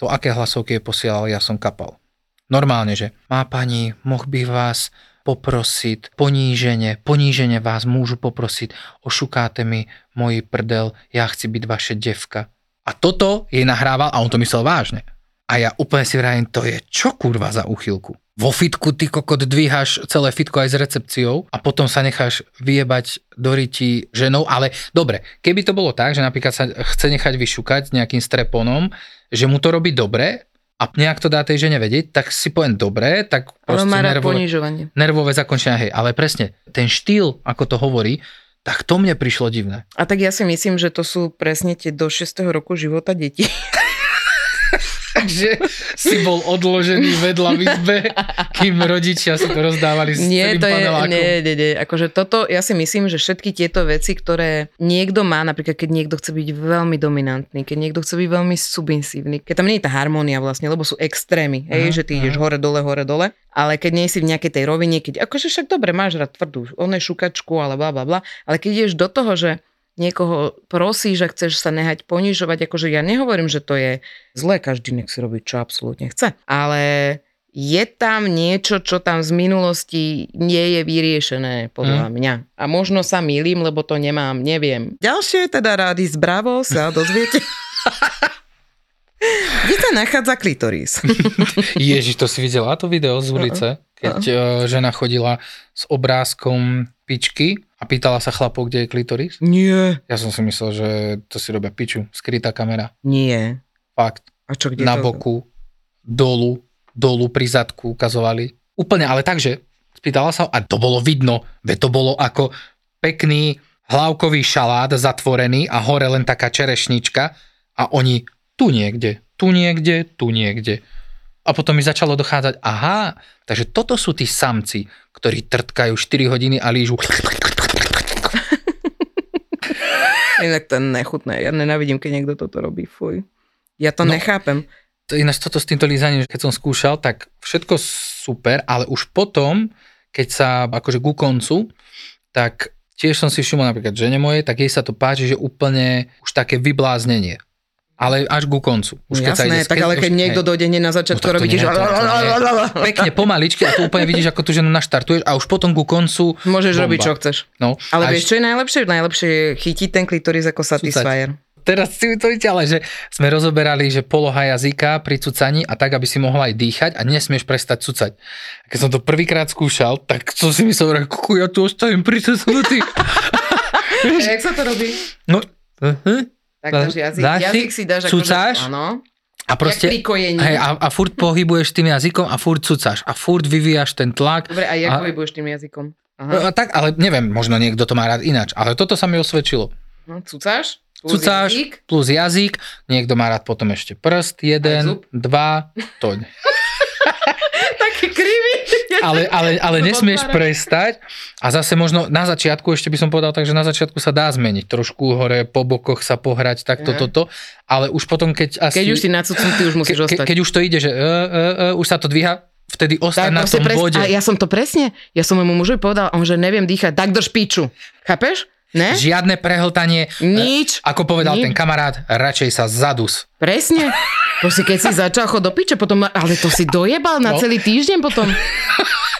To, aké hlasovky je posielal, ja som kapal. Normálne, že má pani, moh by vás poprosiť, poníženie, poníženie vás môžu poprosiť, ošukáte mi moji prdel, ja chci byť vaše devka. A toto jej nahrával a on to myslel vážne. A ja úplne si vravím, to je čo kurva za uchylku? Vo fitku ty kokot dvíhaš celé fitko aj s recepciou a potom sa necháš vyjebať do ryti ženou, ale dobre, keby to bolo tak, že napríklad sa chce nechať vyšukať nejakým streponom, že mu to robí dobre a nejak to dá tej žene vedieť, tak si poviem dobre, tak proste má nervové, nervové zakončenia, hej, ale presne, ten štýl, ako to hovorí, tak to mne prišlo divné. A tak ja si myslím, že to sú presne tie do 6. roku života detí. [laughs] že si bol odložený vedľa v izbe, kým rodičia si to rozdávali s Nie, to je, panelákom. nie, nie, nie. Akože toto, ja si myslím, že všetky tieto veci, ktoré niekto má, napríklad keď niekto chce byť veľmi dominantný, keď niekto chce byť veľmi submisívny, keď tam nie je tá harmónia vlastne, lebo sú extrémy, hej, Aha, že ty ideš hore, dole, hore, dole, ale keď nie si v nejakej tej rovine, keď akože však dobre, máš rád tvrdú, on je šukačku, ale bla, bla, bla, ale keď ideš do toho, že niekoho prosíš a chceš sa nehať ponižovať, akože ja nehovorím, že to je zlé, každý nech si robí, čo absolútne chce, ale je tam niečo, čo tam z minulosti nie je vyriešené, podľa Hm. mňa. A možno sa mýlim, lebo to nemám, neviem. Ďalšie teda rády z Bravo sa dozviete. [laughs] Kde sa nachádza klitoris? [laughs] Ježiš, to si videla to video z ulice, keď uh žena chodila s obrázkom pičky a pýtala sa chlapov, kde je klitoris? Nie. Ja som si myslel, že to si robia piču, skrytá kamera. Nie. Fakt. A čo, kde na to? boku, dolu, dolu pri zadku ukazovali. Úplne, ale takže, spýtala sa, a to bolo vidno, veď to bolo ako pekný hlavkový šalát zatvorený a hore len taká čerešnička a oni tu niekde, tu niekde, tu niekde. A potom mi začalo dochádzať, aha, takže toto sú tí samci, ktorí trtkajú 4 hodiny a lížu. Inak to je nechutné. Ja nenávidím, keď niekto toto robí. Fuj. Ja to No. nechápem. to ináč toto s týmto lízaním, keď som skúšal, tak všetko super, ale už potom, keď sa akože ku koncu, tak tiež som si všimol napríklad žene mojej, tak jej sa to páči, že úplne už také vybláznenie. Ale až ku koncu. Už keď sa ide, tak ale keď už- niekto dojde hneď na začiatku, No robíte, že... Pekne pomaličky a to úplne vidíš, ako tú ženu naštartuješ a už potom ku koncu Môžeš bomba. robiť, čo chceš. No, Ale a vieš, čo je najlepšie? Najlepšie je chytiť ten klitoris ako Satisfyer. Teraz si to ale že sme rozoberali, že poloha jazyka pri cucaní a tak, aby si mohla aj dýchať a nesmieš prestať cucať. A keď som to prvýkrát skúšal, tak som si myslel, že kuku, ja tu ostavím pricesnutý. [laughs] Jak sa to robí? No, uh-huh. Tak Dá- dáš jazyk, dáš si, jazyk si dáš ako, cucáš? že, áno, a proste, hej, a, a furt pohybuješ tým jazykom a furt cucáš a furt vyvíjaš ten tlak. Dobre, a jak a- pohybuješ tým jazykom? No, Aha. a tak, ale neviem, možno niekto to má rád ináč, ale toto sa mi osvedčilo. No, cucáš? Plus Cucáš jazyk? plus jazyk, niekto má rád potom ešte prst, jeden, dva, to ne. [laughs] Taký krivý. [laughs] ale, ale, ale nesmieš prestať a zase možno na začiatku, ešte by som povedal tak, že na začiatku sa dá zmeniť, trošku hore po bokoch sa pohrať, takto toto, ale už potom, keď asi... Keď už si nacucnutý, už musíš ke, ostať. keď už to ide, že uh, uh, uh, už sa to dvíha, vtedy ostaň Tak na proste tom pres- bode. A ja som to presne, ja som môjmu mužovi povedal, on že neviem dýchať, tak drž piču. Chápeš? Ne? Žiadne prehltanie. Nič. Ako povedal Nič. ten kamarát, radšej sa zadus. Presne. Proste keď si začal chod do piče, potom, ale to si dojebal na No. celý týždeň potom. [laughs]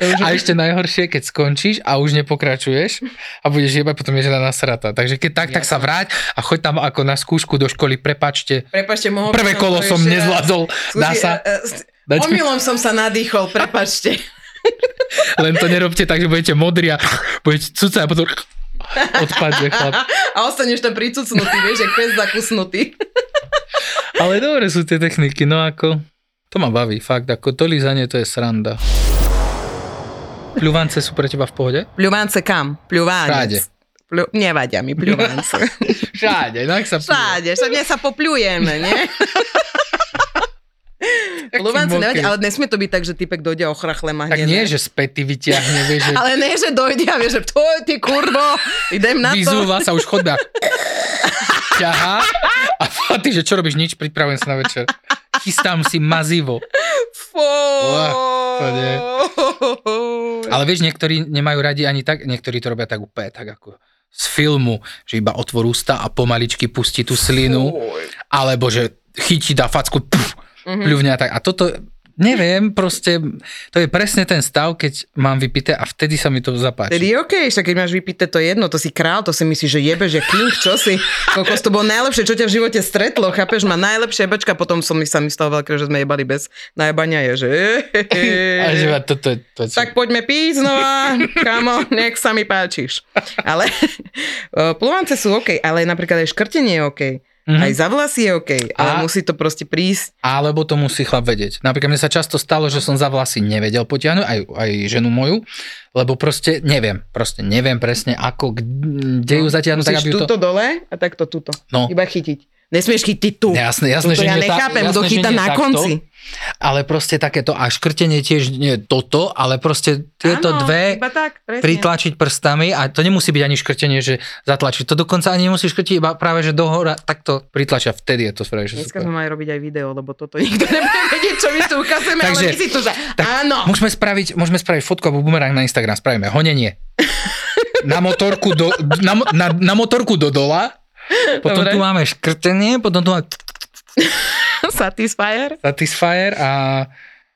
A ešte najhoršie, keď skončíš a už nepokračuješ a budeš jebať, potom je žena nasrata. Takže keď tak, tak sa vráť a choď tam ako na skúšku do školy, prepačte. Prepačte, mohol Prvé kolo to som nezvládol. Dá sa? e, e, Omylom som sa nadýchol, prepačte. [laughs] Len to nerobte tak, že budete modrí a budete cucať a potom odpadne chlap. A ostaneš tam pricucnutý, vieš, jak pes zakusnutý. Ale dobre sú tie techniky, no ako... To ma baví, fakt, ako to lízanie to je sranda. Pľuvance sú pre teba v pohode? Pľuvance kam? Pľuvánec. Všade. Pľu... Nevadia mi pľuvance. [laughs] Všade, no ak sa pľuje. Všade, však sa popľujeme, nie? [laughs] Mokrý. nevadia, ale nesmie to byť tak, že typek dojde ochrachle ma Tak nie, ne? že späty vyťahne, [laughs] vieš, že Ale ne, že dojde a vie, že to ty kurvo, idem na to. vyzúva sa už chodba. ťahá a ty, že čo robíš? Nič, pripravujem sa na večer. Chystám si mazivo. Fú. to nie. Ale vieš, niektorí nemajú radi ani tak, niektorí to robia tak úplne tak ako z filmu, že iba otvor ústa a pomaličky pustí tú slinu, alebo že chytí, dá facku, puf, Mhm. pľuvne a tak. A toto, neviem, proste, to je presne ten stav, keď mám vypité a vtedy sa mi to zapáči. Tedy je OK, však keď máš vypité to jedno, to si král, to si myslíš, že jebeš, že king, čo si? Kokos, to bolo najlepšie, čo ťa v živote stretlo, chápeš, má najlepšie bečka, potom som mi sa mi stalo veľké, že sme jebali bez najebania, je, že... [laughs] A že ma toto, to, to, Tak poďme piť znova, kamo, nech sa mi páčiš. Ale [laughs] o, pluvance sú OK, ale napríklad aj škrtenie je OK. Mhm. Aj za vlasy je OK, ale A- musí to proste prísť. Alebo to musí chlap vedieť. Napríklad mne sa často stalo, že som za vlasy nevedel potiahnuť, aj, aj ženu moju, lebo proste neviem, proste neviem presne ako, kde ju zatiahnuť, tak Musíš aby ju túto to... dole a takto túto. No. Iba chytiť. Nesmieš chytiť tu. Jasné, jasné, že ja nie tá- nechápem, jasné, kto nie na takto, konci. Ale proste takéto, a škrtenie tiež nie toto, ale proste tieto Áno, dve iba tak, presne. pritlačiť prstami a to nemusí byť ani škrtenie, že zatlačiť. To dokonca ani nemusíš škrtiť, iba práve, že dohora takto pritlačia. Vtedy je to spravíš, že Dneska super. sme mali robiť aj video, lebo toto nikto nebude [laughs] vedieť, čo my tu ukazujeme, Takže- ale my si tu, že Tak áno. Môžeme spraviť, môžeme spraviť fotku alebo bumerang na Instagram. Spravíme honenie. Na motorku do, na, na, na motorku do dola. Potom Dobre. tu máme škrtenie, potom tu máme [laughs] Satisfyer. Satisfyer a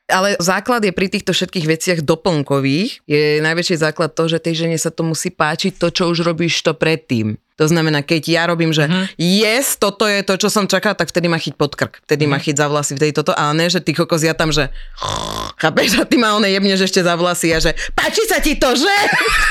Ale základ je pri týchto všetkých veciach doplnkových. Je najväčší základ to, že tej žene sa to musí páčiť to, čo už robíš to predtým. To znamená, keď ja robím, že uh-huh. yes, toto je to, čo som čakal, tak vtedy ma chyť pod krk. Vtedy uh-huh. ma chyť za vlasy, vtedy toto, ale ne, že ty kokos, ja tam, že [laughs] chápeš, a ty ma one jebneš ešte za vlasy a že páči sa ti to, že?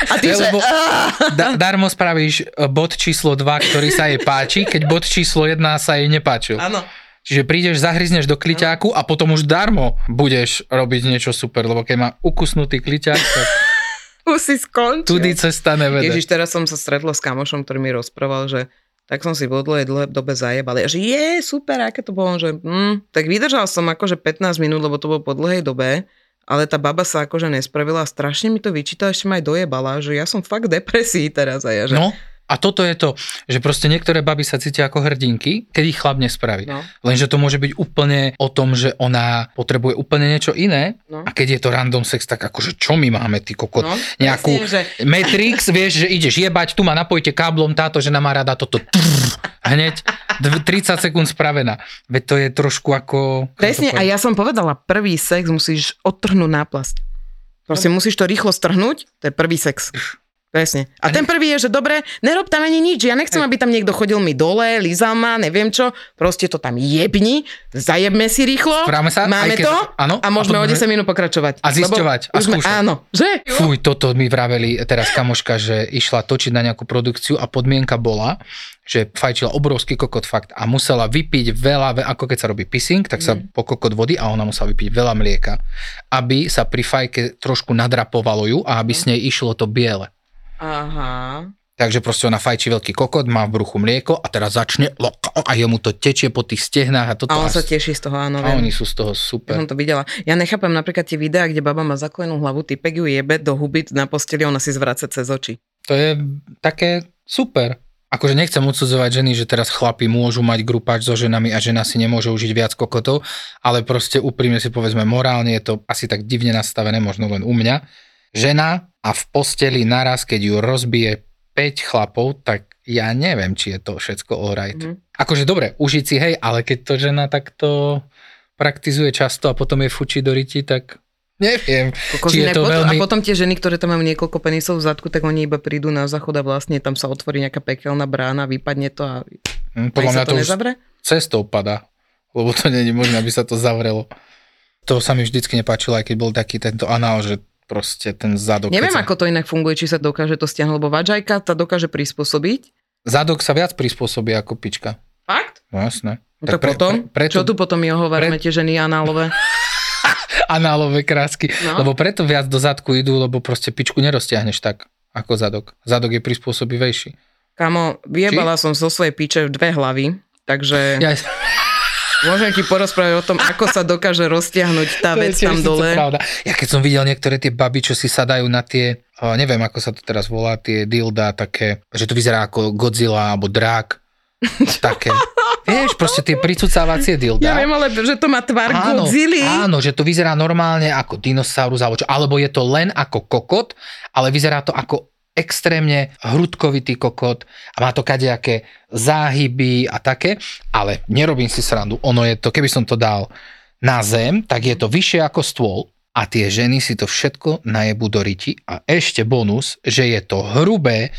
A ty, Ja, že lebo- "Ah." da, darmo spravíš e, bod číslo 2, ktorý sa jej páči, keď bod číslo 1 sa jej nepáčil. Áno. Čiže prídeš, zahryzneš do kliťáku a potom už darmo budeš robiť niečo super, lebo keď má ukusnutý kliťák, tak [laughs] Už si skončil. tudy cesta nevede. Ježiš, teraz som sa stretla s kamošom, ktorý mi rozprával, že tak som si v dlhej, dlhej dobe zajebal. A že je, super, aké to bolo, že hm, tak vydržal som akože 15 minút, lebo to bolo po dlhej dobe, ale tá baba sa akože nespravila a strašne mi to vyčítala, ešte ma aj dojebala, že ja som fakt v depresii teraz a ja, že No, A toto je to, že proste niektoré baby sa cítia ako hrdinky, keď ich chlap nespraví. No. Lenže to môže byť úplne o tom, že ona potrebuje úplne niečo iné No. a keď je to random sex, tak akože čo my máme, ty kokot? No, Nejakú presne, že- Matrix, [laughs] vieš, že ideš jebať, tu ma napojte káblom, táto žena má rada toto. Trrr, hneď dv- 30 sekúnd spravená. Veď to je trošku ako... Presne, a ja som povedala, prvý sex musíš odtrhnúť náplasť. Proste musíš to rýchlo strhnúť, to je prvý sex. Presne. A ten prvý je, že dobre, nerob tam ani nič, ja nechcem, aby tam niekto chodil mi dole, lízal ma, neviem čo, proste to tam jebni, zajebme si rýchlo, Správame sa, máme keď- to áno, a môžeme a o potom- 10 minút pokračovať. A zisťovať, a sme-. Áno, že? Fuj, toto mi vraveli teraz kamoška, že išla točiť na nejakú produkciu a podmienka bola, že fajčila obrovský kokot fakt a musela vypiť veľa, ve- ako keď sa robí pissing, tak sa Mhm. po kokot vody a ona musela vypiť veľa mlieka, aby sa pri fajke trošku nadrapovalo ju a aby Mhm. s nej išlo to biele. Aha. Takže proste ona fajčí veľký kokot, má v bruchu mlieko a teraz začne a jemu to tečie po tých stehnách a toto. A on sa teší z toho, áno. a viem. oni sú z toho Ja super. som to videla. Ja nechápem napríklad tie videá, kde baba má zaklenú hlavu, typek ju jebe do huby na posteli, ona si zvraca cez oči. To je také super. Akože nechcem odsudzovať ženy, že teraz chlapi môžu mať grupáč so ženami a žena si nemôže užiť viac kokotov, ale proste úprimne si povedzme morálne je to asi tak divne nastavené, možno len u mňa. Žena a v posteli naraz, keď ju rozbije 5 chlapov, tak ja neviem, či je to všetko alright. Mhm. Akože dobre, užiť si hej, ale keď to žena takto praktizuje často a potom je fučí do riti, tak neviem, Kokos, či je to potom, veľmi... A potom tie ženy, ktoré tam majú niekoľko penisov v zadku, tak oni iba prídu na záchod a vlastne tam sa otvorí nejaká pekelná brána, vypadne to a Hm, podľa sa mňa to to už nezavre? cestou padá, lebo to není možné, aby sa to zavrelo. To sa mi vždycky nepáčilo, aj keď bol taký tento anál, že proste ten zadok... Neviem, sa, ako to inak funguje, či sa dokáže to stiahnuť, lebo važajka sa dokáže prispôsobiť. Zadok sa viac prispôsobí ako pička. Fakt? No jasné. No tak, potom? Pre, preto Čo tu potom my ohovárame tie ženy análové? [laughs] análové krásky. No. Lebo preto viac do zadku idú, lebo proste pičku neroztiahneš tak ako zadok. Zadok je prispôsobivejší. Kamo, vyjebala som zo svojej piče dve hlavy, takže Ja, môžem ti porozprávať o tom, ako sa dokáže roztiahnuť tá to je vec tam dole. Pravda. Ja keď som videl niektoré tie baby, čo si sadajú na tie, neviem ako sa to teraz volá, tie dilda také, že to vyzerá ako Godzilla alebo drak. také. [laughs] Vieš, proste tie pricucávacie dilda. Ja viem, ale že to má tvar Godzilla. áno, že to vyzerá normálne ako dinosaurus alebo čo, alebo je to len ako kokot, ale vyzerá to ako extrémne hrudkovitý kokot a má to kadejaké záhyby a také, ale nerobím si srandu, ono je to, keby som to dal na zem, tak je to vyššie ako stôl a tie ženy si to všetko najebu do riti a ešte bonus, že je to hrubé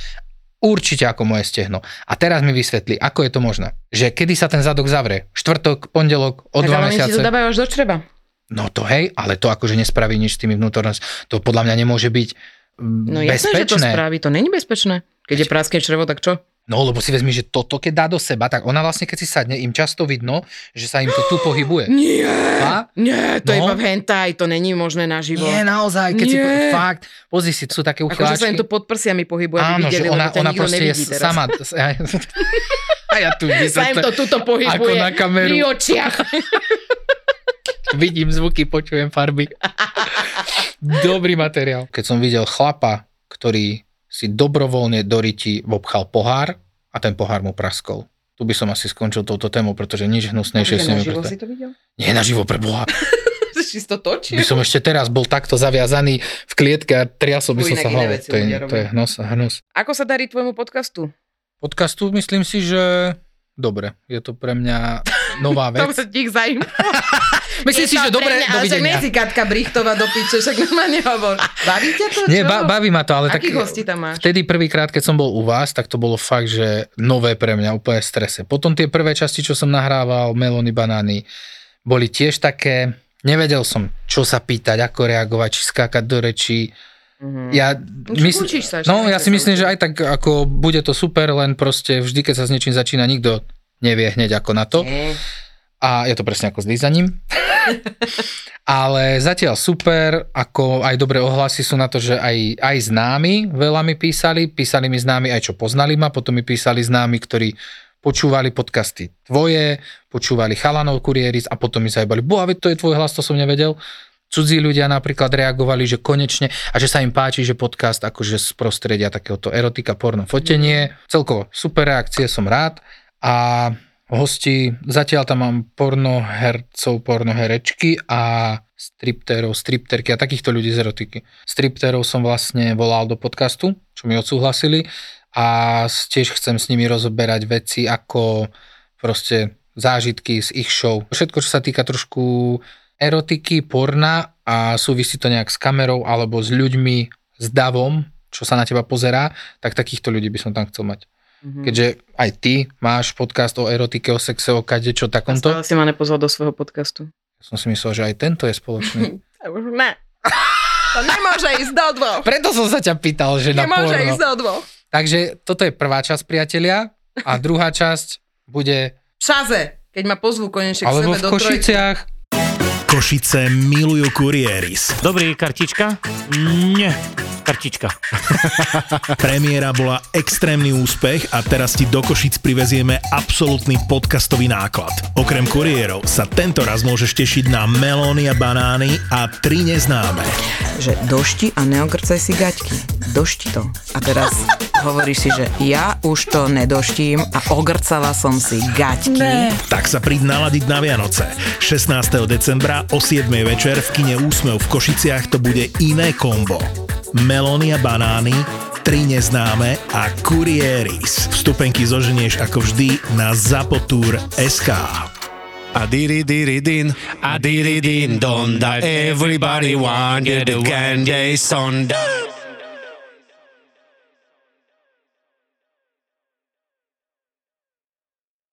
určite ako moje stehno. A teraz mi vysvetli, ako je to možné. Že kedy sa ten zadok zavrie? Štvrtok, pondelok, o tak dva ale mesiace? to dávajú až do čreba. No to hej, ale to akože nespraví nič s tými vnútornosť. To podľa mňa nemôže byť No jasné, že to bezpečné. spraví, to není bezpečné. Keď je praské črevo, tak čo? No lebo si vezmi, že toto keď dá do seba, tak ona vlastne keď si sadne, im často vidno, že sa im to tu pohybuje. [gasps] Nie, A? nie, to je No. iba v hentai, to není možné naživo. Nie, naozaj, keď si Nie. po- fakt, pozri si, sú také Akože sa im uchyláčky. to pod prsiami pohybuje, Áno, že videli, ona, ťa ona nikto proste je teraz. sama. [laughs] [laughs] [laughs] A ja tu Sa im to tuto pohybuje. Ako na kameru. Pri očiach. Vidím zvuky, počujem farby. Dobrý materiál. Keď som videl chlapa, ktorý si dobrovoľne do riti obchal pohár a ten pohár mu praskol. Tu by som asi skončil touto témou, pretože nič hnusnejšie si naživo neviem si to videl? Nie naživo pre Boha. [laughs] Si to točil? By som ešte teraz bol takto zaviazaný v klietke a triasol by Tu som sa hlavou. To je, to je hnus, hnus. Ako sa darí tvojmu podcastu? Podcastu myslím si, že dobre. Je to pre mňa nová [laughs] To vec. sa tých zaujíma. [laughs] Myslím si, že dobre, Ale však dovidenia. nejsi Katka Brichtová do piče, však normálne hovor. Baví ťa to? Nie, ba- baví ma to, ale tak... Akých hostí tam máš? Vtedy prvýkrát, keď som bol u vás, tak to bolo fakt, že nové pre mňa, úplne strese. Potom tie prvé časti, čo som nahrával, Melony, Banány, boli tiež také, nevedel som, čo sa pýtať, ako reagovať, či skákať do rečí. Mhm. Ja čo, učíš sa no, ja si myslím, že aj tak ako bude to super, len proste vždy, keď sa s niečím začína, nikto nevie hneď ako na to. A je to presne ako s lízaním. [laughs] Ale zatiaľ super, ako aj dobré ohlasy sú na to, že aj, aj známi veľa mi písali, písali mi známi aj čo poznali ma, potom mi písali známi, ktorí počúvali podcasty tvoje, počúvali chalanov kurieris a potom mi zajebali, boha, to je tvoj hlas, to som nevedel. cudzí ľudia napríklad reagovali, že konečne a že sa im páči, že podcast akože z prostredia takéhoto erotika, porno, fotenie. Celkovo super reakcie, som rád. A hosti, zatiaľ tam mám pornohercov, pornoherečky a stripterov, stripterky a takýchto ľudí z erotiky. Stripterov som vlastne volal do podcastu, čo mi odsúhlasili a tiež chcem s nimi rozoberať veci ako proste zážitky z ich show. Všetko, čo sa týka trošku erotiky, porna a súvisí to nejak s kamerou alebo s ľuďmi, s davom, čo sa na teba pozerá, tak takýchto ľudí by som tam chcel mať. Mm-hmm. Keďže aj ty máš podcast o erotike, o sexe, o kade, čo takomto. A stále si ma nepozval do svojho podcastu. Ja som si myslel, že aj tento je spoločný. [laughs] ne. To nemôže ísť do dvoch. Preto som sa ťa pýtal, že na Nemôže ísť do dvoch. Takže toto je prvá časť, priatelia. A druhá časť bude... Šaze, keď ma pozvú konečne k Alebo sebe v do trojky. Košiciach. Košice milujú kurieris. Dobrý, kartička? Nie, kartička. [laughs] Premiéra bola extrémny úspech a teraz ti do Košic privezieme absolútny podcastový náklad. Okrem kuriérov sa tento raz môžeš tešiť na melóny a banány a tri neznáme. Že došti a neogrcaj si gaťky. Došti to. A teraz hovoríš si, že ja už to nedoštím a ogrcala som si gaťky. Tak sa príď naladiť na Vianoce. 16. decembra o 7. večer v kine Úsmev v Košiciach to bude iné kombo. Melóny a banány, tri neznáme a kurieris. Vstupenky zoženieš ako vždy na zapotur.sk. A diri diri din, a diri din don da. Everybody want get the candy sundae.